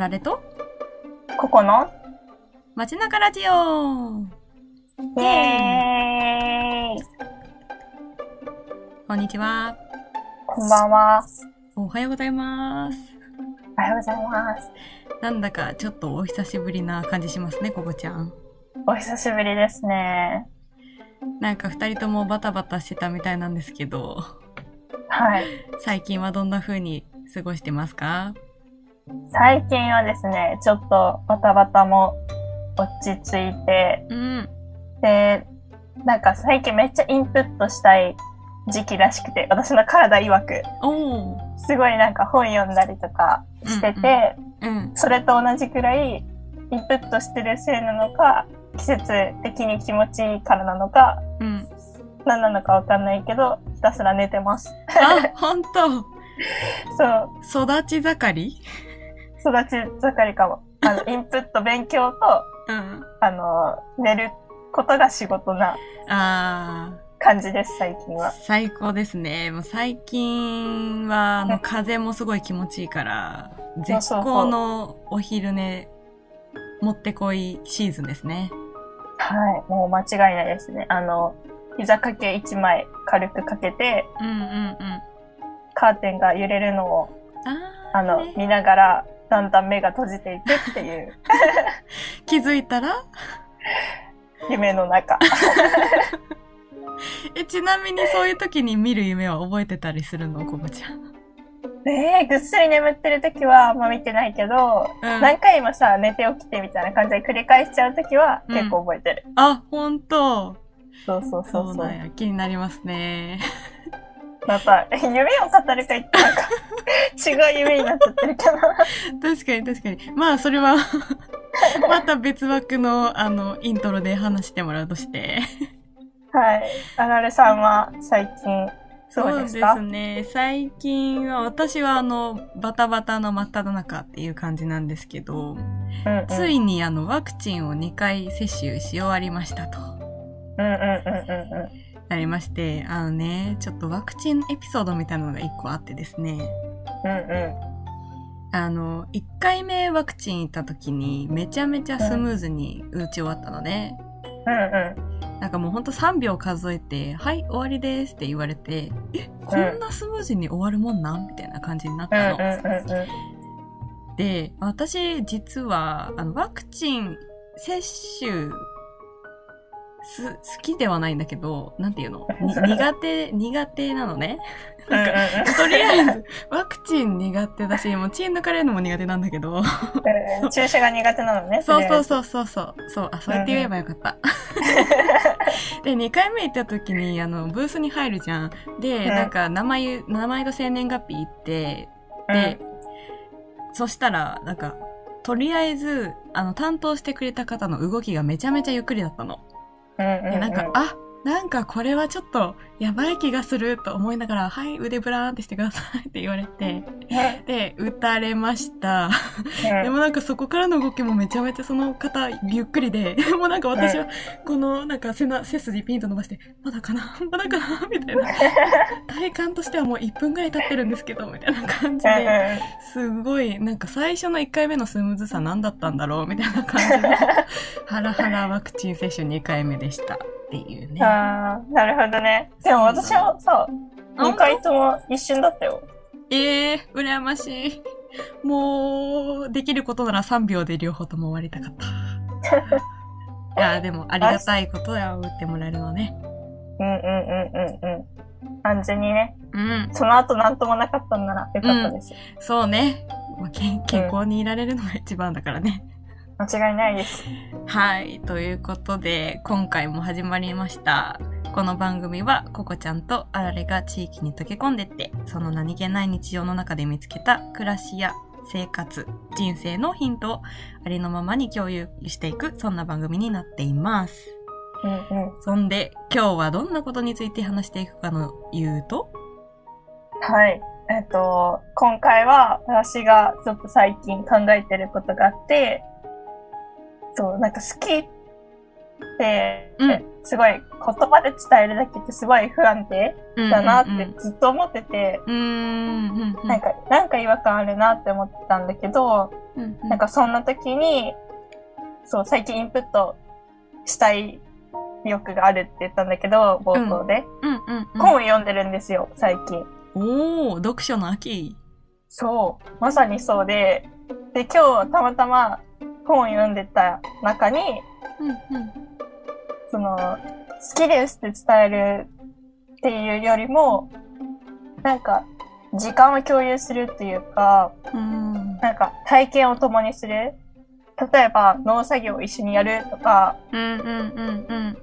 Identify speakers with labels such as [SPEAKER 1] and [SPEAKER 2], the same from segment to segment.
[SPEAKER 1] られと？
[SPEAKER 2] ここの？
[SPEAKER 1] 街中ラジオ
[SPEAKER 2] イエーイ
[SPEAKER 1] こんにちは。
[SPEAKER 2] こんばんは。
[SPEAKER 1] おはようございます。
[SPEAKER 2] おはようございます。
[SPEAKER 1] なんだかちょっとお久しぶりな感じしますね、ここちゃん。
[SPEAKER 2] お久しぶりですね。
[SPEAKER 1] なんか二人ともバタバタしてたみたいなんですけど、
[SPEAKER 2] はい。
[SPEAKER 1] 最近はどんな風に過ごしてますか？
[SPEAKER 2] 最近はですね、ちょっとバタバタも落ち着いて、
[SPEAKER 1] うん。
[SPEAKER 2] で、なんか最近めっちゃインプットしたい時期らしくて、私の体曰く。すごいなんか本読んだりとかしてて、
[SPEAKER 1] うん。
[SPEAKER 2] それと同じくらいインプットしてるせいなのか、季節的に気持ちいいからなのか、
[SPEAKER 1] うん。
[SPEAKER 2] 何なのかわかんないけど、ひたすら寝てます。
[SPEAKER 1] あ、ほんと。
[SPEAKER 2] そう、
[SPEAKER 1] 育ち盛り？
[SPEAKER 2] 育ち盛りかも。あの、インプット勉強と、
[SPEAKER 1] うん。
[SPEAKER 2] あの、寝ることが仕事な
[SPEAKER 1] あ
[SPEAKER 2] 感じです、最近
[SPEAKER 1] ー、
[SPEAKER 2] は。
[SPEAKER 1] 最高ですね。もう最近は、あの、風もすごい気持ちいいから、絶好のお昼寝、もってこいシーズンですね。
[SPEAKER 2] はい、もう間違いないですね。あの、膝掛け1枚軽くかけて、
[SPEAKER 1] うんうんうん。
[SPEAKER 2] カーテンが揺れるのを、
[SPEAKER 1] あ
[SPEAKER 2] の、
[SPEAKER 1] ね
[SPEAKER 2] 見ながら、だんだん目が閉じていくっていう
[SPEAKER 1] 気づいたら？
[SPEAKER 2] 夢の中。
[SPEAKER 1] え、ちなみにそういう時に見る夢は覚えてたりするの？ここちゃん。
[SPEAKER 2] えー、ぐっすり眠ってる時はあんま見てないけど、
[SPEAKER 1] うん
[SPEAKER 2] 何回もさ、寝て起きてみたいな感じで繰り返しちゃう時は
[SPEAKER 1] うん
[SPEAKER 2] 結構覚えてる。
[SPEAKER 1] あ、ほんと。
[SPEAKER 2] そうそうそうそうう。
[SPEAKER 1] そなんや。気になりますね。
[SPEAKER 2] また、夢を語るか言ってなんか、違う夢になっちゃってるけど。
[SPEAKER 1] 確かに確かに。まあ、それは、また別枠の、あの、イントロで話してもらうとして。
[SPEAKER 2] はい。あられさんは最近、そうですか？
[SPEAKER 1] そうですね。最近は、私はあの、バタバタの真っ只中っていう感じなんですけど、
[SPEAKER 2] うんうん、
[SPEAKER 1] ついにあの、ワクチンを2回接種し終わりましたと。
[SPEAKER 2] うんうんうんうんうん。
[SPEAKER 1] なりまして、あのね、ちょっとワクチンエピソードみたいなのが1個あってですね、
[SPEAKER 2] うんうん。
[SPEAKER 1] あの、1回目ワクチン行った時にめちゃめちゃスムーズに打ち終わったのね。
[SPEAKER 2] うんうん。
[SPEAKER 1] なんかもうほんと3秒数えて、はい、終わりですって言われて、え、こんなスムーズに終わるもんなんみたいな感じになっ
[SPEAKER 2] うんうん
[SPEAKER 1] たの。
[SPEAKER 2] うんうん。
[SPEAKER 1] で、私実は、あの、ワクチン接種、す、好きではないんだけど、なんていうの？に苦手、苦手なのね。なんか、とりあえず、ワクチン苦手だし、もう血抜かれるのも苦手なんだけど。
[SPEAKER 2] 注射が苦手なのね。
[SPEAKER 1] そうそう
[SPEAKER 2] う。
[SPEAKER 1] そうそうそう。そう、あ、そうやって言えばよかった。で、2回目行った時に、あの、ブースに入るじゃん。で、
[SPEAKER 2] うん
[SPEAKER 1] なんか、名前、名前と生年月日言って、で、そしたら、なんか、とりあえず、あの、担当してくれた方の動きがめちゃめちゃゆっくりだったの。
[SPEAKER 2] うんうんうん、
[SPEAKER 1] なんか、あ、なんかこれはちょっとやばい気がすると思いながら、はい、腕ブラーンってしてくださいって言われて、で、打たれました。
[SPEAKER 2] うん
[SPEAKER 1] でもなんかそこからの動きもめちゃめちゃその方ゆっくりで、もうなんか私はこのなんか背な背筋ピンと伸ばして、まだかな？まだかな？みたいな。体感としてはもう1分ぐらい経ってるんですけど、みたいな感じで、すごいなんか最初の1回目のスムーズさ何だったんだろう？みたいな感じで、ハラハラワクチン接種2回目でしたっていうね。
[SPEAKER 2] ああ、なるほどね。でも私はさ、2回とも一瞬だったよ。
[SPEAKER 1] ええー、羨ましい。もう、できることなら3秒で両方とも終わりたかった。いや、でもありがたいことや、打ってもらえるのね。
[SPEAKER 2] うんうんうんうんうん。安全にね。
[SPEAKER 1] うん。
[SPEAKER 2] その後なんともなかったんならよかったです。
[SPEAKER 1] そうね。まあ健健康にいられるのが一番だからね。
[SPEAKER 2] 間違いないです。
[SPEAKER 1] はい。ということで、今回も始まりました。この番組は、ココちゃんとあられが地域に溶け込んでって、その何気ない日常の中で見つけた暮らしや生活、人生のヒントをありのままに共有していく、そんな番組になっています。
[SPEAKER 2] うんうん。
[SPEAKER 1] そんで、今日はどんなことについて話していくかの言うと？
[SPEAKER 2] はい。えっと、今回は私がちょっと最近考えてることがあって、そう、なんか好きって、
[SPEAKER 1] うん
[SPEAKER 2] すごい言葉で伝えるだけってすごい不安定だなってずっと思ってて。なんか、なんか違和感あるなって思ってたんだけど、
[SPEAKER 1] うんうん、
[SPEAKER 2] なんかそんな時に、そう、最近インプットしたい欲があるって言ったんだけど、冒頭で。本を読んでるんですよ、最近。
[SPEAKER 1] おー、読書の秋。
[SPEAKER 2] そう、まさにそうで、で、今日たまたま本を読んでた中に、
[SPEAKER 1] うんうん。
[SPEAKER 2] その、好きですって伝えるっていうよりも、なんか、時間を共有するっていうか、
[SPEAKER 1] うん
[SPEAKER 2] なんか体験を共にする。例えば農作業を一緒にやるとか、
[SPEAKER 1] うんうんうんうん。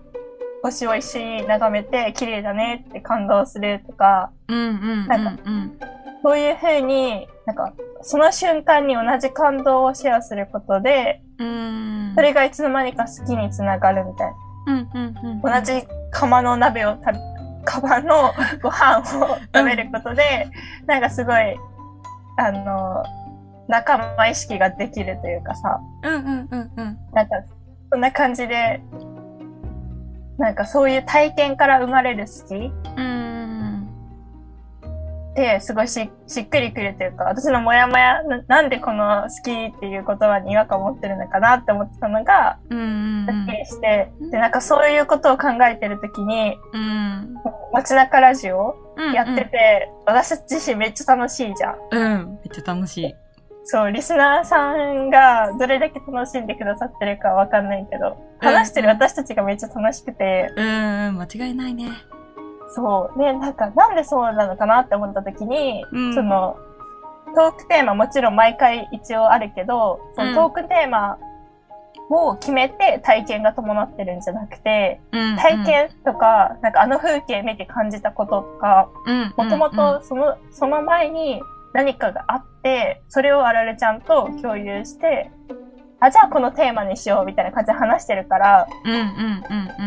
[SPEAKER 2] 星を一緒に眺めて綺麗だねって感動するとか、
[SPEAKER 1] うんうんうん
[SPEAKER 2] なん
[SPEAKER 1] うん。
[SPEAKER 2] そういう風に、なんか、その瞬間に同じ感動をシェアすることで、
[SPEAKER 1] うん。
[SPEAKER 2] それがいつの間にか好きにつながるみたい
[SPEAKER 1] うんうんうん。
[SPEAKER 2] な。同じ釜の鍋を食べ、釜のご飯を食べることで、なんかすごい、あの、仲間意識ができるというかさ、
[SPEAKER 1] うんうんうんうん。
[SPEAKER 2] なんか、そんな感じで、なんかそういう体験から生まれる好き
[SPEAKER 1] うん。
[SPEAKER 2] ってすごいししっくりくるというか、私のモヤモヤな、なんでこの好きっていう言葉に違和感を持ってるのかなって思ってたのが、
[SPEAKER 1] うんうん
[SPEAKER 2] すっきりして、で、なんかそういうことを考えてるときに、
[SPEAKER 1] うん。
[SPEAKER 2] 街中ラジオ
[SPEAKER 1] うん。
[SPEAKER 2] やってて、私自身めっちゃ楽しいじゃん。
[SPEAKER 1] うん。めっちゃ楽しい。
[SPEAKER 2] そう、リスナーさんがどれだけ楽しんでくださってるかわかんないけど、話してる私たちがめっちゃ楽しくて、
[SPEAKER 1] うんうん。間違いないね。
[SPEAKER 2] そう。で、なんか、なんでそうなのかなって思った時に、
[SPEAKER 1] うん
[SPEAKER 2] その、トークテーマもちろん毎回一応あるけど、そのトークテーマを決めて体験が伴ってるんじゃなくて、
[SPEAKER 1] うん。
[SPEAKER 2] 体験とか、なんかあの風景見て感じたこととか、
[SPEAKER 1] うん。
[SPEAKER 2] もともとその、その前に何かがあって、それをあられちゃんと共有して、あ、じゃあこのテーマにしようみたいな感じで話してるから、
[SPEAKER 1] うんうんうんうん。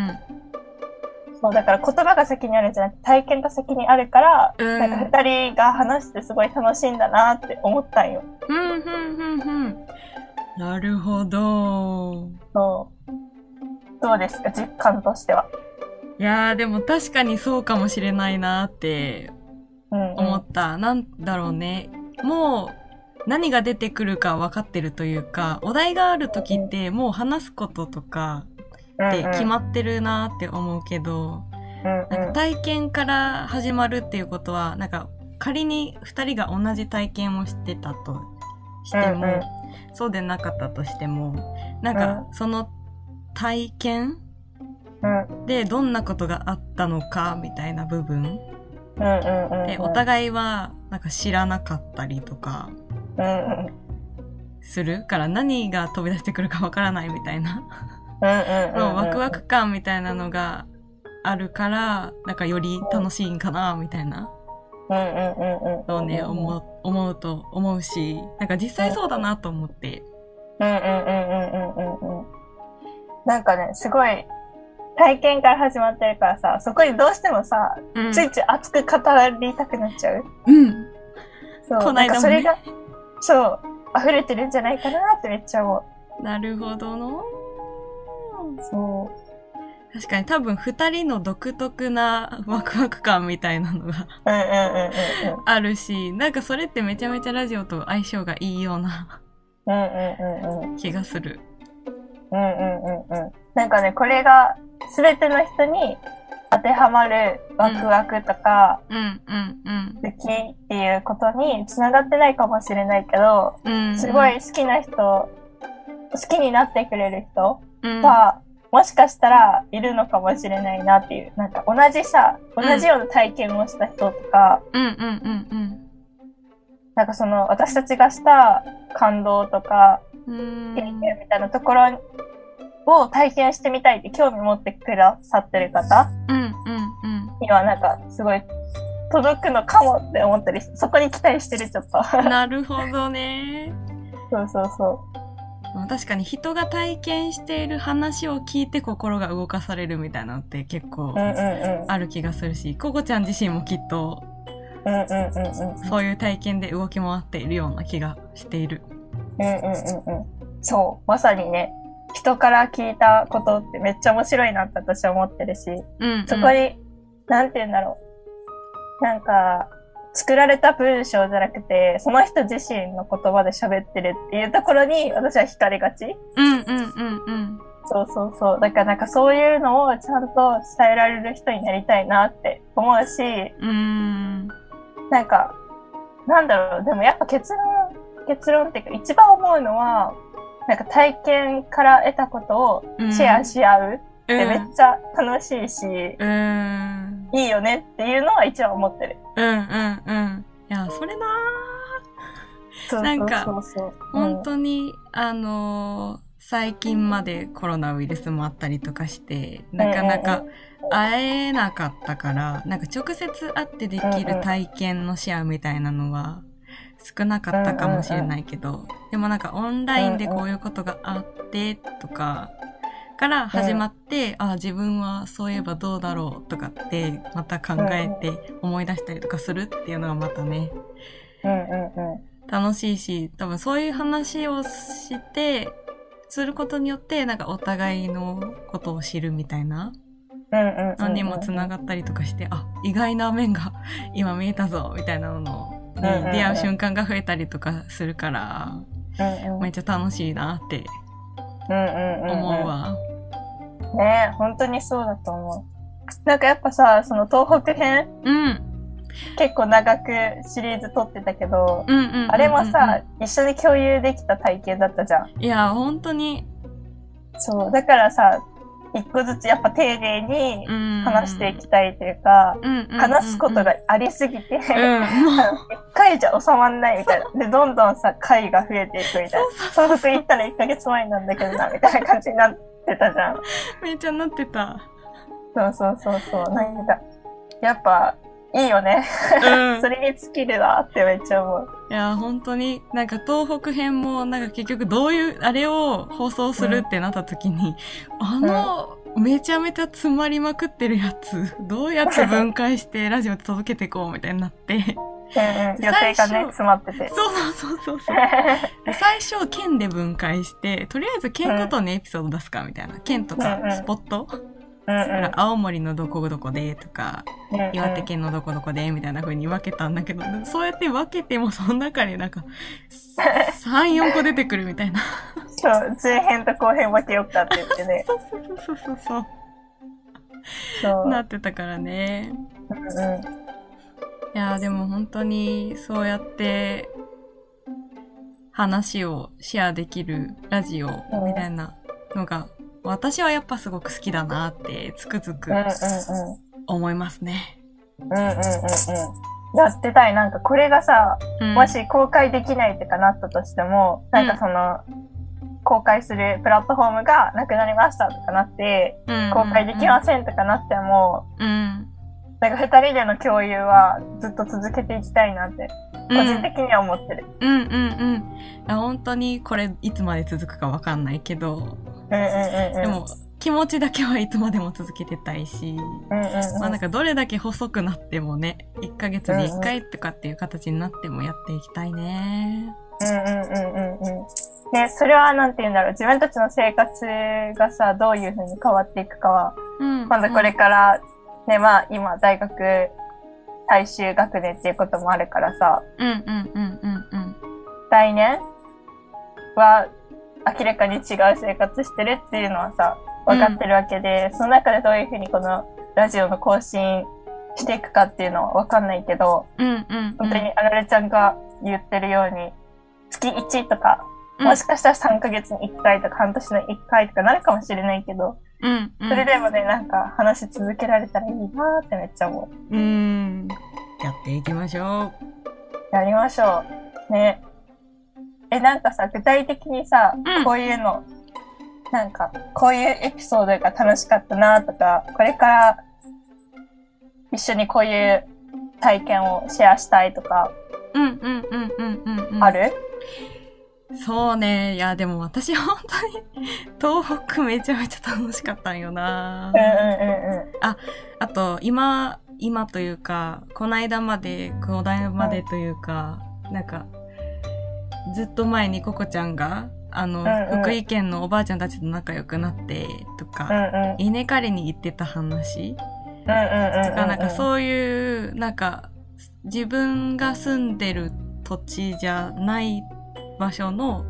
[SPEAKER 2] そう、だから言葉が先にあるんじゃなくて体験が先にあるから、
[SPEAKER 1] うん
[SPEAKER 2] なんか二人が話してすごい楽しいんだなって思ったんよ。
[SPEAKER 1] うんうんうんうん。なるほど。
[SPEAKER 2] そう。どうですか実感としては？
[SPEAKER 1] いやーでも確かにそうかもしれないなって
[SPEAKER 2] うん、うん。
[SPEAKER 1] 思った。なんだろうね。もう何が出てくるか分かってるというか、お題がある時ってもう話すこととかって決まってるなって思うけど、なんか体験から始まるっていうことは、なんか仮に二人が同じ体験をしてたとしても、そうでなかったとしても、なんかその体験
[SPEAKER 2] うん。
[SPEAKER 1] でどんなことがあったのかみたいな部分。でお互いはなんか知らなかったりとかするから何が飛び出してくるかわからないみたいな。ワクワク感みたいなのがあるから、なんかより楽しいんかなみたいな
[SPEAKER 2] うんうんうんうん。
[SPEAKER 1] のをね、思う、思うと思うし、なんか実際そうだなと思って。
[SPEAKER 2] うんうんうんうんうんうんうん。なんかね、すごい、体験から始まってるからさ、そこにどうしてもさ、
[SPEAKER 1] うん。
[SPEAKER 2] ついつい熱く語りたくなっちゃう？
[SPEAKER 1] うん。
[SPEAKER 2] そう。
[SPEAKER 1] こないだもね
[SPEAKER 2] それが、そう、溢れてるんじゃないかなってめっちゃ思
[SPEAKER 1] なるほどの。
[SPEAKER 2] う。そ
[SPEAKER 1] 確かに多分二人の独特なワクワク感みたいなのがあるし、なんかそれってめちゃめちゃラジオと相性がいいような。気がする。
[SPEAKER 2] うんうんうんうん。なんかね、これが全ての人に当てはまるワクワクとか、
[SPEAKER 1] うんうんうん。
[SPEAKER 2] 好きっていうことに繋がってないかもしれないけど、
[SPEAKER 1] うん。
[SPEAKER 2] すごい好きな人、好きになってくれる人
[SPEAKER 1] うん、
[SPEAKER 2] は、もしかしたらいるのかもしれないなっていう。なんか同じさ、同じような体験をした人とか、
[SPEAKER 1] うんうんうん
[SPEAKER 2] なんかその私たちがした感動とか、
[SPEAKER 1] うん。うん
[SPEAKER 2] 経験みたいなところを体験してみたいって興味持ってくださってる方
[SPEAKER 1] うんうん
[SPEAKER 2] にはなんかすごい届くのかもって思ったりそこに期待してるちょっと。
[SPEAKER 1] うん。なるほどね。
[SPEAKER 2] そうそうそ
[SPEAKER 1] 確かに人が体験している話を聞いて心が動かされるみたいなのって結構。ある気がするし、ココちゃん自身もきっと。そういう体験で動き回っているような気がしている。
[SPEAKER 2] うんうんうんうん。そう。まさにね。人から聞いたことってめっちゃ面白いなって私は思ってるし、
[SPEAKER 1] うんうん。
[SPEAKER 2] そこに、なんて言うんだろう。なんか、作られた文章じゃなくて、その人自身の言葉で喋ってるっていうところに私は惹かれがち。
[SPEAKER 1] うんうんうんうん。
[SPEAKER 2] そうそうそう。だからなんかそういうのをちゃんと伝えられる人になりたいなって思うし、
[SPEAKER 1] うーん。
[SPEAKER 2] なんか、なんだろう、でもやっぱ結論、結論っていうか一番思うのは、なんか体験から得たことをシェアし合うってめっちゃ楽しいし、
[SPEAKER 1] うん。
[SPEAKER 2] いいよねっていうのは一番思ってる。
[SPEAKER 1] うんうんうん。いや、それな
[SPEAKER 2] そう
[SPEAKER 1] なんか。本当に、あのー最近までコロナウイルスもあったりとかして、なかなか会えなかったから、なんか直接会ってできる体験のシェアみたいなのは少なかったかもしれないけど、でもなんかオンラインでこういうことがあってとか、から始まって、あ、自分はそういえばどうだろうとかって、また考えて思い出したりとかするっていうのがまたね、
[SPEAKER 2] うんうんうん。
[SPEAKER 1] 楽しいし、多分そういう話をして、することによって、なんかお互いのことを知るみたいな
[SPEAKER 2] うんうんうんうん。
[SPEAKER 1] のにもつながったりとかして、あ、意外な面が 今見えたぞ、みたいなのに
[SPEAKER 2] うんうんうん
[SPEAKER 1] 出会う瞬間が増えたりとかするから、めっちゃ楽しいなって思うわ。
[SPEAKER 2] ねえ、本当にそうだと思う。なんかやっぱさ、その東北編
[SPEAKER 1] うん。
[SPEAKER 2] 結構長くシリーズ撮ってたけど、あれもさ、、一緒に共有できた体験だったじゃん。
[SPEAKER 1] いや、本当に、
[SPEAKER 2] そう。だからさ、一個ずつやっぱ丁寧に
[SPEAKER 1] うん。
[SPEAKER 2] 話していきたいというか、話すことがありすぎて、一回じゃ収まんないみたいな。で、どんどんさ、回が増えていくみたいな。東北行ったら1ヶ月前なんだけどな、みたいな感じになってたじゃん。
[SPEAKER 1] めっちゃなってた。
[SPEAKER 2] そうそうそうそう。なんか、やっぱ、いいよね。
[SPEAKER 1] うん
[SPEAKER 2] それに尽きるなってめっちゃ思う。
[SPEAKER 1] いや、本当に、なんか東北編も、なんか結局どういう、あれを放送するってなった時に、あの、めちゃめちゃ詰まりまくってるやつ、どうやって分解してラジオで届けていこうみたいになって、
[SPEAKER 2] うんうん。予定がね、詰まってて。
[SPEAKER 1] そうそうそうそうそう。で最初、県で分解して、とりあえず県ごとにエピソード出すかみたいな。県とか
[SPEAKER 2] うんうん
[SPEAKER 1] スポット、
[SPEAKER 2] うん
[SPEAKER 1] だから青森のどこどこでとか、
[SPEAKER 2] うん。
[SPEAKER 1] 岩手県のどこどこでみたいな風に分けたんだけど、そうやって分けてもその中になんか、3、4個出てくるみたいな。
[SPEAKER 2] そう、前編と後編分けようかって言ってね。
[SPEAKER 1] そうそうそうそうそう。
[SPEAKER 2] そう。
[SPEAKER 1] なってたからね。
[SPEAKER 2] うんうん。
[SPEAKER 1] いやーでも本当にそうやって話をシェアできるラジオみたいなのが私はやっぱすごく好きだなってつくづく
[SPEAKER 2] うんうんうん。
[SPEAKER 1] 思いますね。
[SPEAKER 2] うんうんうんうん。やってたい。なんかこれがさ、
[SPEAKER 1] うん
[SPEAKER 2] もし公開できないとかなったとしても、なんかその、公開するプラットフォームがなくなりましたとかなって、公開できませんとかなっても、
[SPEAKER 1] うん。
[SPEAKER 2] なんか二人での共有はずっと続けていきたいなって、個人的には思ってる。
[SPEAKER 1] うんうんうん。いや本当にこれいつまで続くかわかんないけど、
[SPEAKER 2] うんうんうんうん。
[SPEAKER 1] でも気持ちだけはいつまでも続けてたいし。まあなんかどれだけ細くなってもね、1ヶ月に1回とかっていう形になってもやっていきたいね。
[SPEAKER 2] うんうんうんうんうん。ね、それはなんて言うんだろう。自分たちの生活がさ、どういう風に変わっていくかは、
[SPEAKER 1] うん。
[SPEAKER 2] まだこれから、ね、まあ今大学最終学年っていうこともあるからさ、
[SPEAKER 1] うんうんうんうんうん。
[SPEAKER 2] 来年は明らかに違う生活してるっていうのはさ、分かってるわけで、その中でどういう風にこのラジオの更新していくかっていうのは分かんないけど、
[SPEAKER 1] うんうん、うん。
[SPEAKER 2] 本当にあられちゃんが言ってるように、月1とか、
[SPEAKER 1] うん
[SPEAKER 2] もしかしたら3ヶ月に1回とか半年の1回とかなるかもしれないけど、
[SPEAKER 1] うんうん。
[SPEAKER 2] それでもね、なんか話し続けられたらいいなーってめっちゃ思う。
[SPEAKER 1] うん。やっていきましょ
[SPEAKER 2] やりましょう。ね。え、なんかさ、具体的にさ、
[SPEAKER 1] うん
[SPEAKER 2] こういうの、なんか、こういうエピソードが楽しかったなとか、これから一緒にこういう体験をシェアしたいとか、
[SPEAKER 1] う。うんうんうんうんうんうん。
[SPEAKER 2] ある、
[SPEAKER 1] そうね。いや、でも私本当に東北めちゃめちゃ楽しかったんよな
[SPEAKER 2] うん、うんうんうん。
[SPEAKER 1] あと、今、今というか、こないだまで、こないだまでというか、なんか、ずっと前にココちゃんがあの、
[SPEAKER 2] うんうん
[SPEAKER 1] 福井県のおばあちゃんたちと仲良くなってと
[SPEAKER 2] うん
[SPEAKER 1] か、
[SPEAKER 2] うん。
[SPEAKER 1] 稲刈りに行ってた話
[SPEAKER 2] うんうん。
[SPEAKER 1] とか、なんかそういう、なんか、自分が住んでる土地じゃない場所の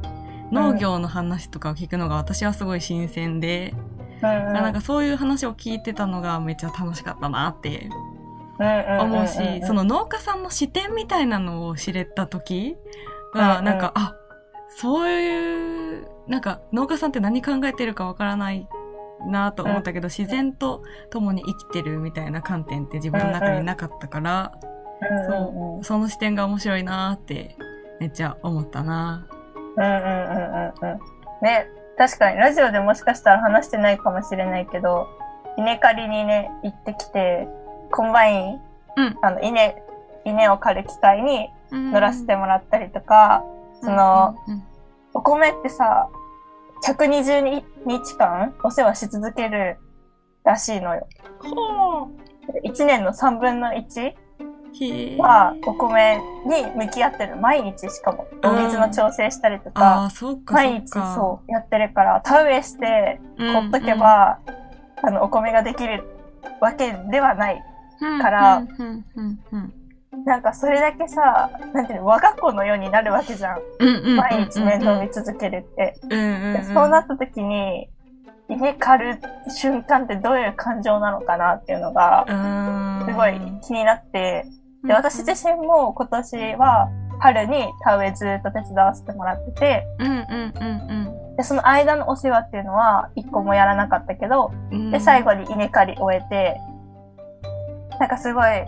[SPEAKER 1] 農業の話とかを聞くのが私はすごい新鮮で、
[SPEAKER 2] うんうん。
[SPEAKER 1] なんかそういう話を聞いてたのがめっちゃ楽しかったなって思
[SPEAKER 2] 思
[SPEAKER 1] うし、その農家さんの視点みたいなのを知れた時は、
[SPEAKER 2] うん
[SPEAKER 1] なんか、あ、そういう、なんか農家さんって何考えてるかわからないなと思ったけど、自然と共に生きてるみたいな観点って自分の中になかったから、そう、その視点が面白いなってめっちゃ思ったな。
[SPEAKER 2] うんうんうんうんうん。ね、確かにラジオでもしかしたら話してないかもしれないけど、稲刈りにね、行ってきて、コンバイン、
[SPEAKER 1] うん
[SPEAKER 2] あの、稲、稲を刈る機械に乗らせて
[SPEAKER 1] も
[SPEAKER 2] もらったりとか、その、お米ってさ、120日間お世話し続けるらしいのよ。
[SPEAKER 1] ほ
[SPEAKER 2] 1年の3分の 1?
[SPEAKER 1] う。へえ。
[SPEAKER 2] はお米に向き合ってる。毎日しかも。お水の調整したりと
[SPEAKER 1] あ
[SPEAKER 2] か、毎日
[SPEAKER 1] そう
[SPEAKER 2] やってるから、田植えして
[SPEAKER 1] うん。
[SPEAKER 2] ほっとけば、あの、お米ができるわけではない。
[SPEAKER 1] うん、
[SPEAKER 2] からなんかそれだけさ、なんていうの、我が子のようになるわけじゃん。毎日面倒見続けるって。そうなった時に、稲刈る瞬間ってどういう感情なのかなっていうのが、すごい気になって、で、私自身も今年は春に田植えずっと手伝わせてもらってて、
[SPEAKER 1] 身、うんうんうん。
[SPEAKER 2] で、その間のお世話っていうのは一個もやらなかったけど、
[SPEAKER 1] うん。
[SPEAKER 2] で、最後に稲刈り終えて、なんかすごい、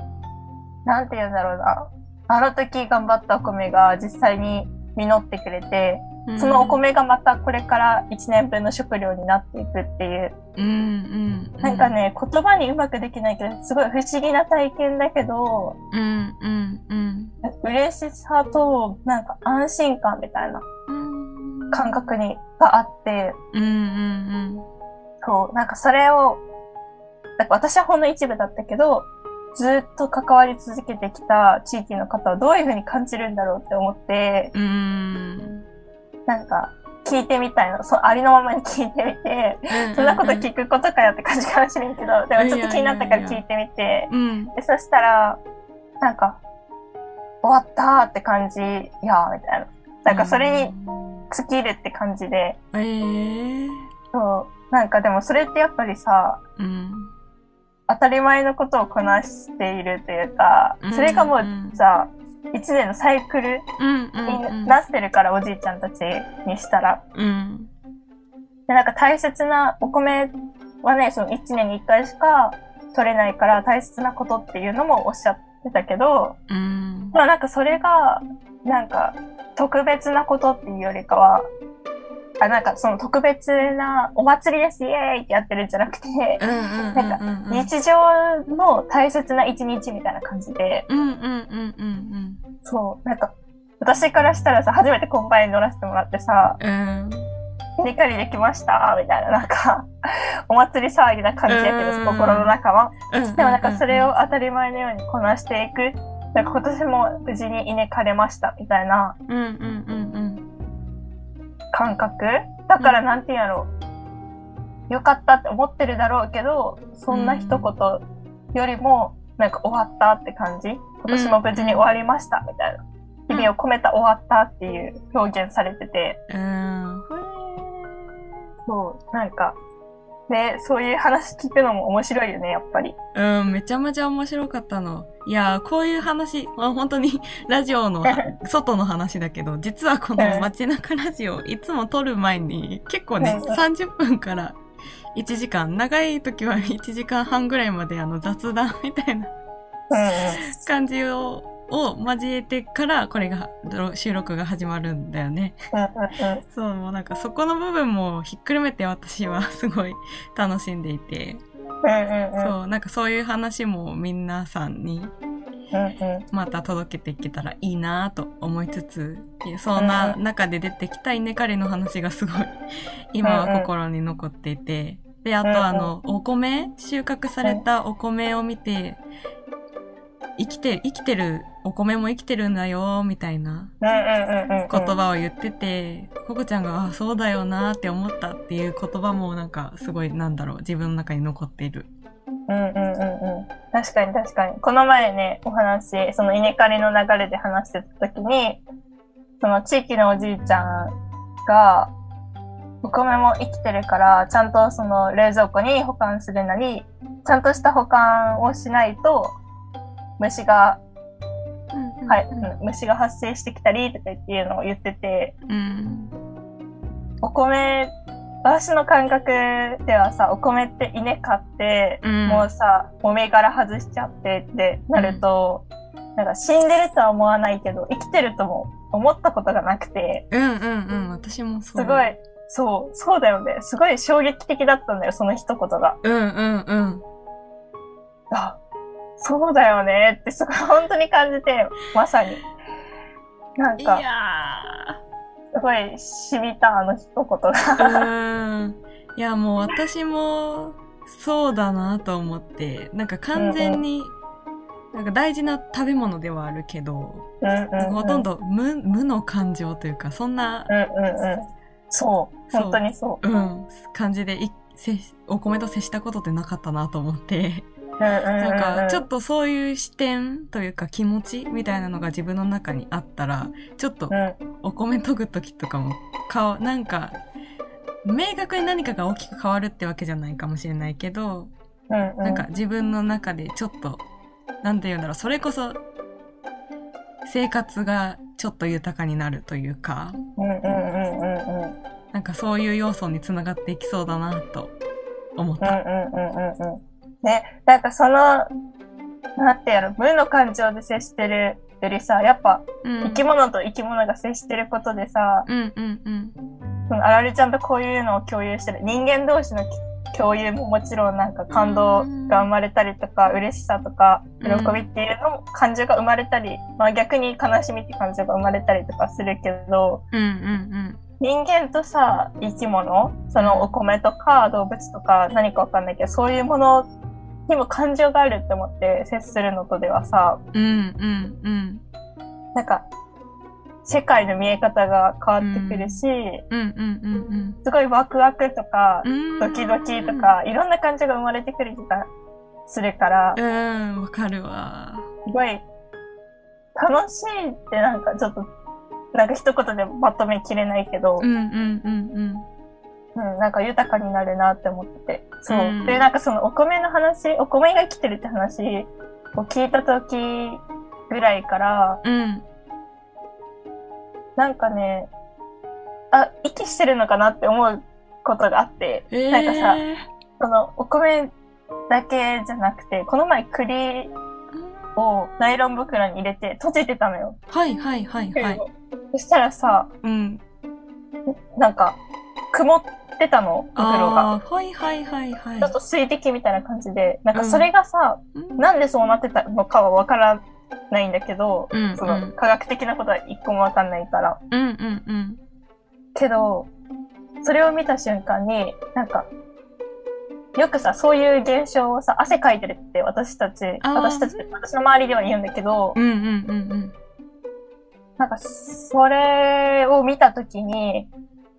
[SPEAKER 2] なんて言うんだろうな。あの時頑張ったお米が実際に実ってくれて、
[SPEAKER 1] うん、
[SPEAKER 2] そのお米がまたこれから1年分の食料になっていくっていう、
[SPEAKER 1] うんうんうん。
[SPEAKER 2] なんか、ね、言葉にうまくできないけど、すごい不思議な体験だけど、
[SPEAKER 1] うんうんうん。
[SPEAKER 2] 嬉しさと、なんか安心感みたいな
[SPEAKER 1] うん
[SPEAKER 2] 感覚に、があって、
[SPEAKER 1] うんうん
[SPEAKER 2] そう、なんかそれを、私はほんの一部だったけど、ずっと関わり続けてきた地域の方はどういうふうに感じるんだろうって思って、
[SPEAKER 1] うん。うん。
[SPEAKER 2] なんか聞いてみたいの。そう、ありのままに聞いてみて、そんなこと聞くことかよって感じかもしれんけど、でもちょっと気になったから聞いてみて、
[SPEAKER 1] うん。
[SPEAKER 2] で、そしたら、なんか、終わったーって感じ、いやーみたいな。なんかそれに尽きるって感じで、
[SPEAKER 1] えー。
[SPEAKER 2] そう、なんかでもそれってやっぱりさ、
[SPEAKER 1] うん。
[SPEAKER 2] 当たり前のことをこなしているというか
[SPEAKER 1] うん、
[SPEAKER 2] それがもうさ、一年のサイクルになってるから、おじいちゃんたちにしたら。
[SPEAKER 1] うん。
[SPEAKER 2] で、なんか大切なお米はね、その一年に一回しか取れないから大切なことっていうのもおっしゃってたけど、
[SPEAKER 1] うん。
[SPEAKER 2] まあなんかそれが、なんか特別なことっていうよりかは、あ、なんかその特別なお祭りですイエーイってやってるんじゃなくて、
[SPEAKER 1] うんうんうん。
[SPEAKER 2] なんか日常の大切な一日みたいな感じで、
[SPEAKER 1] うんうんうんうん
[SPEAKER 2] そう、なんか私からしたらさ、初めてコンバイン乗らせてもらってさ、
[SPEAKER 1] うん。うん。
[SPEAKER 2] 稲刈りできました？みたいな、なんか、お祭り騒ぎな感じやけ
[SPEAKER 1] うん
[SPEAKER 2] ど、心の中は。
[SPEAKER 1] うん。
[SPEAKER 2] でもなんかそれを当たり前のようにこなしていく。なんか今年も無事に稲刈れましたみたいな
[SPEAKER 1] うんうんうん
[SPEAKER 2] 感覚？だからなんていうんやろ？う。よかったって思ってるだろうけど、そんな一言よりも、なんか終わったって感じ？今年も無事に終わりましたみたいな。日々を込めた終わったっていう表現されてて、
[SPEAKER 1] うん。うん。
[SPEAKER 2] そう、なんか、ね、そういう話聞くのも面白いよね、やっぱり。
[SPEAKER 1] うん、めちゃめちゃ面白かったの。いやー、こういう話、まあ、本当に ラジオの外の話だけど、実はこの街中ラジオ、いつも撮る前に結構ね、
[SPEAKER 2] うん
[SPEAKER 1] 30分から1時間、長い時は1時間半ぐらいまであの雑談みたいな。感じを、を交えてから、これが、収録が始まるんだよね。そう、もうなんかそこの部分もひっくるめて私はすごい楽しんでいて。そう、なんかそういう話も皆さんに。また届けていけたらいいなと思いつつ、そんな中で出てきた稲刈りの話がすごい 今は心に残っていて、で、あとあの、お米収穫されたお米を見て、生きて、生きてる、お米も生きてるんだよ、みたいな。言葉を言ってて、ココちゃんが、あ、そうだよなって思ったっていう言葉もなんかすごいなんだろう、自分の中に残っている。
[SPEAKER 2] うんうんうんうん。確かに確かに。この前ね、お話、その稲刈りの流れで話してた時に、その地域のおじいちゃんが、お米も生きてるから、ちゃんとその冷蔵庫に保管するなり、ちゃんとした保管をしないと、虫が、はい、うん虫が発生してきたりとかっていうのを言ってて、
[SPEAKER 1] うん。
[SPEAKER 2] お米、私の感覚ではさ、お米って稲買って、
[SPEAKER 1] うん
[SPEAKER 2] もうさ、もみ殻外しちゃってってなると、なんか死んでるとは思わないけど、生きてるとも思ったことがなくて、
[SPEAKER 1] うんうんうん。私もそう。
[SPEAKER 2] すごい、そう、そうだよね。すごい衝撃的だったんだよ、その一言が。
[SPEAKER 1] うんうんうん。
[SPEAKER 2] あ、そうだよねってすごい本当に感じて、まさに。なんか、
[SPEAKER 1] いや
[SPEAKER 2] すごい染みた、あの一言が。
[SPEAKER 1] ー。うん。いや、もう私も、そうだなと思って、なんか完全に、なんか大事な食べ物ではあるけど、
[SPEAKER 2] うんうんうん、
[SPEAKER 1] ほとんど無、無の感情というか、そんな、
[SPEAKER 2] うんうんうん。そう、
[SPEAKER 1] そう
[SPEAKER 2] 本当にそう。
[SPEAKER 1] うん、感じでい、せお米と接したことってなかったなと思って、なんか、ちょっとそういう視点というか気持ちみたいなのが自分の中にあったら、ちょっと
[SPEAKER 2] うん
[SPEAKER 1] お米研ぐ時とかも、かなんか、明確に何かが大きく変わるってわけじゃないかもしれないけど、なんか自分の中でちょっと、なんて言うんだろう、それこそ、生活がちょっと豊かになるというか。なんかそういう要素につながっていきそうだなと思った。
[SPEAKER 2] うんうんうんうんうん。ね、なんかその、なんてやろ、無の感情で接してるよりさ、やっぱ
[SPEAKER 1] うん
[SPEAKER 2] 生き物と生き物が接してることでさ、
[SPEAKER 1] うんうんうん。
[SPEAKER 2] そのあられちゃんとこういうのを共有してる。人間同士の共有ももちろんなんか感動が生まれたりとか、嬉しさとか、喜びっていうのも感情が生まれたり、まあ逆に悲しみって感情が生まれたりとかするけど、
[SPEAKER 1] うんうん
[SPEAKER 2] 人間とさ、生き物、そのお米とか動物とか何かわかんないけど、そういうものにも感情があるって思って接するのとではさ、
[SPEAKER 1] うん。うんうんうん。
[SPEAKER 2] なんか、世界の見え方が変わってくるし、
[SPEAKER 1] うんうんうん
[SPEAKER 2] すごいワクワクとか
[SPEAKER 1] う、ん。
[SPEAKER 2] ドキドキと。か、いろんな感情が生まれてくる気がするから、
[SPEAKER 1] うん、わかるわ。
[SPEAKER 2] すごい、楽しいってなんかちょっと、なんか一言でまとめきれないけど、
[SPEAKER 1] うんうんうん
[SPEAKER 2] うん、なんか豊かになるなって思ってて。そう。
[SPEAKER 1] うん
[SPEAKER 2] で、なんかそのお米の話、お米が生きてるって話を聞いた時ぐらいから、
[SPEAKER 1] うん。うん。
[SPEAKER 2] なんかね、あ、息してるのかなって思うことがあって、
[SPEAKER 1] えー、
[SPEAKER 2] なんかさそのお米だけじゃなくて、この前栗をナイロン袋に入れて閉じてたのよ。
[SPEAKER 1] はいはいはいはい。
[SPEAKER 2] そしたらさ、
[SPEAKER 1] うん。
[SPEAKER 2] なんか、曇ってたの、袋が。
[SPEAKER 1] はいはいはいはい。
[SPEAKER 2] ちょっと水滴みたいな感じで、なんかそれがさ、
[SPEAKER 1] うん
[SPEAKER 2] なんでそうなってたのかはわからないんだけど、
[SPEAKER 1] うんうん
[SPEAKER 2] その科学的なことは一個もわかんないから。
[SPEAKER 1] うんうんうん。
[SPEAKER 2] けど、それを見た瞬間に、なんか、よくさ、そういう現象をさ、汗かいてるって私たち、私たち、私の周りでは言うんだけど
[SPEAKER 1] う、んうんうんうん。
[SPEAKER 2] なんか、それを見たときに、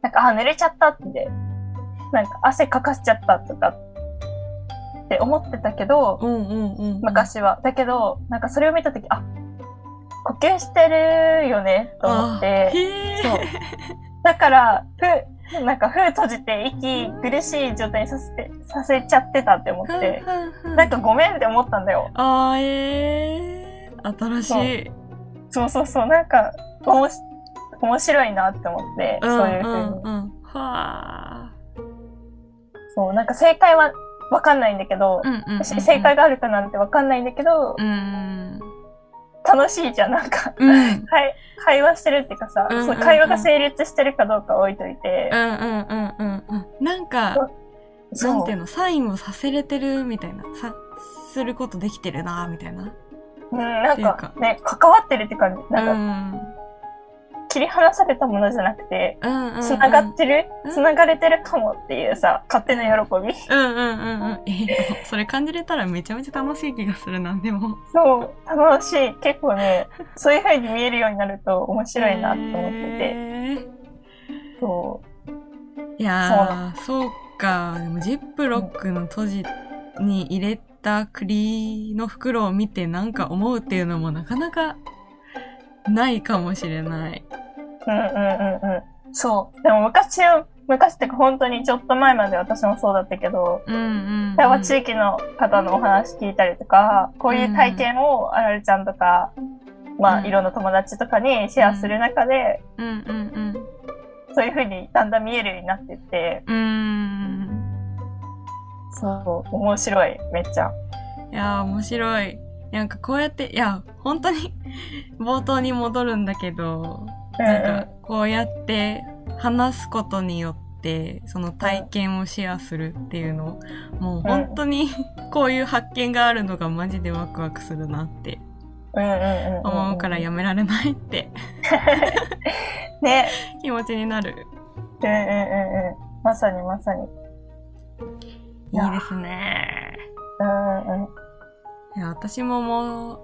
[SPEAKER 2] なんか、あ、濡れちゃったって、なんか汗かかしちゃったとかって思ってたけど、
[SPEAKER 1] うんうんうん。
[SPEAKER 2] 昔は。だけど、なんかそれを見たとき、あ、呼吸してるよね、と思って。そう。だから、ふ、なんか、ふ閉じて息苦しい状態にさせて、させちゃってたって思って、なんかごめんって思ったんだよ。
[SPEAKER 1] あーえー、新しい。
[SPEAKER 2] そうそうそう、なんか、おもし、面白いなって思って、
[SPEAKER 1] うん
[SPEAKER 2] そういうふうに。
[SPEAKER 1] うんうん。は
[SPEAKER 2] そう、なんか正解はわかんないんだけど、正解があるかなんてわかんないんだけど、
[SPEAKER 1] うん。
[SPEAKER 2] 楽しいじゃん、なんか。
[SPEAKER 1] うん。
[SPEAKER 2] はい、会話してるっていうかさ、そう会話が成立してるかどうか置いといて
[SPEAKER 1] う、んうんうんうんうん。なんか、なんていうの、サインをさせれてるみたいな。さ、することできてるなみたいな。
[SPEAKER 2] うん、なん
[SPEAKER 1] か
[SPEAKER 2] ね、関わってるって感じ。なんか、
[SPEAKER 1] うん。
[SPEAKER 2] 切り離されたものじゃなくて、
[SPEAKER 1] うんうん、うん。
[SPEAKER 2] つながってる
[SPEAKER 1] うん
[SPEAKER 2] つながれてるかもっていうさ、勝手な喜び。
[SPEAKER 1] うんうんうんうん。えーそれ感じれたらめちゃめちゃ楽しい気がするな、でも。
[SPEAKER 2] そう、楽しい。結構ね、そういう風に見えるようになると面白いなって思ってて。
[SPEAKER 1] えー
[SPEAKER 2] そう。
[SPEAKER 1] いやー、そうか。でもジップロックの閉じに入れた栗の袋を見てなんか思うっていうのもなかなかないかもしれない。
[SPEAKER 2] うんうんうんうん。そう。でも昔は、昔ってか本当にちょっと前まで私もそうだったけど、
[SPEAKER 1] うんうん、うん。
[SPEAKER 2] やっぱ地域の方のお話聞いたりとか、こういう体験をあられちゃんとか、ま
[SPEAKER 1] うん
[SPEAKER 2] あいろんな友達とかにシェアする中で、
[SPEAKER 1] うんうん
[SPEAKER 2] そういう風にだんだん見えるようになってって。そう、面白い、めっちゃ。
[SPEAKER 1] いやー、面白い。なんかこうやって、いや、本当に冒頭に戻るんだけど、
[SPEAKER 2] うん
[SPEAKER 1] なんかこうやって話すことによって、その体験をシェアするっていうの、もう本当にこういう発見があるのがマジでワクワクするなって。思うからやめられないって
[SPEAKER 2] ね。
[SPEAKER 1] 気持ちになる。
[SPEAKER 2] うんうんうんうん。まさにまさに。
[SPEAKER 1] いいですね。
[SPEAKER 2] うんうんうん。
[SPEAKER 1] いや、私ももう、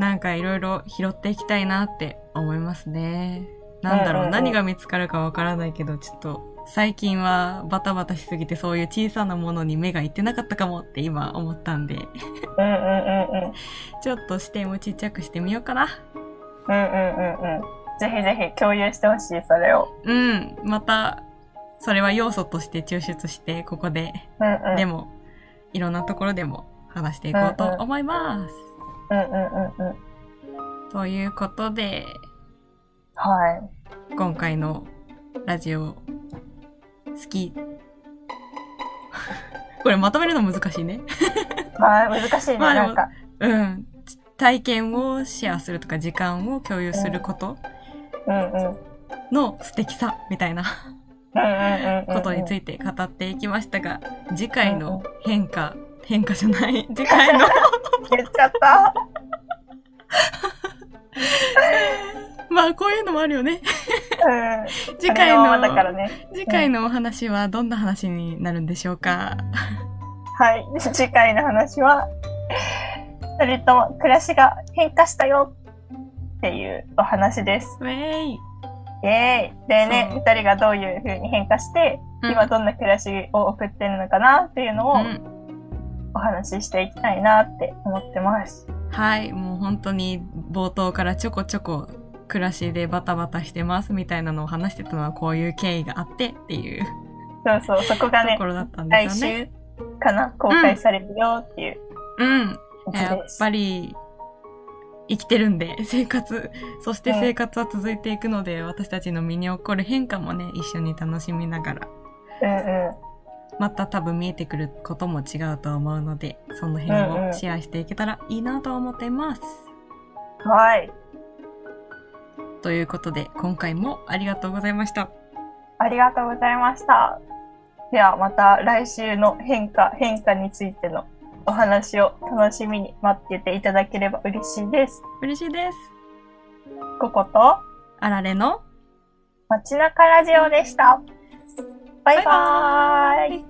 [SPEAKER 1] なんかいろいろ拾っていきたいなって思いますね。なんだろう、何が見つかるかわからないけど、ちょっと、最近はバタバタしすぎてそういう小さなものに目がいってなかったかもって今思ったんで、
[SPEAKER 2] うんうんうんうん。
[SPEAKER 1] ちょっと視点をちっちゃくしてみようかな。
[SPEAKER 2] うんうんうんうん。ぜひぜひ共有してほしい、それを。
[SPEAKER 1] うん、また、それは要素として抽出して、ここで、
[SPEAKER 2] うんうん。
[SPEAKER 1] でも、いろんなところでも話していこうと思います。
[SPEAKER 2] うんうんうんうん。
[SPEAKER 1] ということで、
[SPEAKER 2] はい。
[SPEAKER 1] 今回のラジオ、好き。これまとめるの難しいね。
[SPEAKER 2] まあ、難しいね、
[SPEAKER 1] まあ
[SPEAKER 2] なんか。
[SPEAKER 1] うん。体験をシェアするとか、時間を共有すること
[SPEAKER 2] うんうん。
[SPEAKER 1] の素敵さみたいな
[SPEAKER 2] うんうんうんうん。
[SPEAKER 1] ことにつ
[SPEAKER 2] い
[SPEAKER 1] いて語っていきましたが、次回の変化、変化じゃない、次回の、
[SPEAKER 2] て。言っちゃった。
[SPEAKER 1] まあこういうのもあるよね。
[SPEAKER 2] うん。
[SPEAKER 1] 次回の、
[SPEAKER 2] ね。
[SPEAKER 1] 次回のお話はどんな話になるんでしょうか？
[SPEAKER 2] はい。次回の話は、二人とも暮らしが変化したよっていうお話です。
[SPEAKER 1] ウェイ。
[SPEAKER 2] イェーイ。でね、二人がどういう風に変化して、
[SPEAKER 1] うん
[SPEAKER 2] 今どんな暮らしを送ってるのかなっていうのを
[SPEAKER 1] うん
[SPEAKER 2] お話ししていきたいなって思ってます。
[SPEAKER 1] はい、もう本当に冒頭からちょこちょこ暮らしでバタバタしてますみたいなのを話してたのはこういう経緯があってっていう
[SPEAKER 2] そうそう、そこがね
[SPEAKER 1] とこ、ろだったんで
[SPEAKER 2] 来
[SPEAKER 1] すよね。
[SPEAKER 2] 週かな公開されるよっていう
[SPEAKER 1] うん。
[SPEAKER 2] やつ
[SPEAKER 1] やっ。ぱり生きてるんで、生活、そして生活は続いていくので、私たちの身に起こる変化もね、一緒に楽しみながら、
[SPEAKER 2] うんうん。
[SPEAKER 1] また多分見えてくることも違うと思うので、その辺
[SPEAKER 2] うんうん
[SPEAKER 1] をシェアしていけたらいいなと思っています。
[SPEAKER 2] はい。
[SPEAKER 1] ということで、今回もありがとうございました。
[SPEAKER 2] ありがとうございました。ではまた来週の変化、変化についてのお話を楽しみに待ってていただければ嬉しいです。
[SPEAKER 1] 嬉しいです。
[SPEAKER 2] ここと
[SPEAKER 1] あられの？
[SPEAKER 2] 街中ラジオでした。バイバーイ。
[SPEAKER 1] イ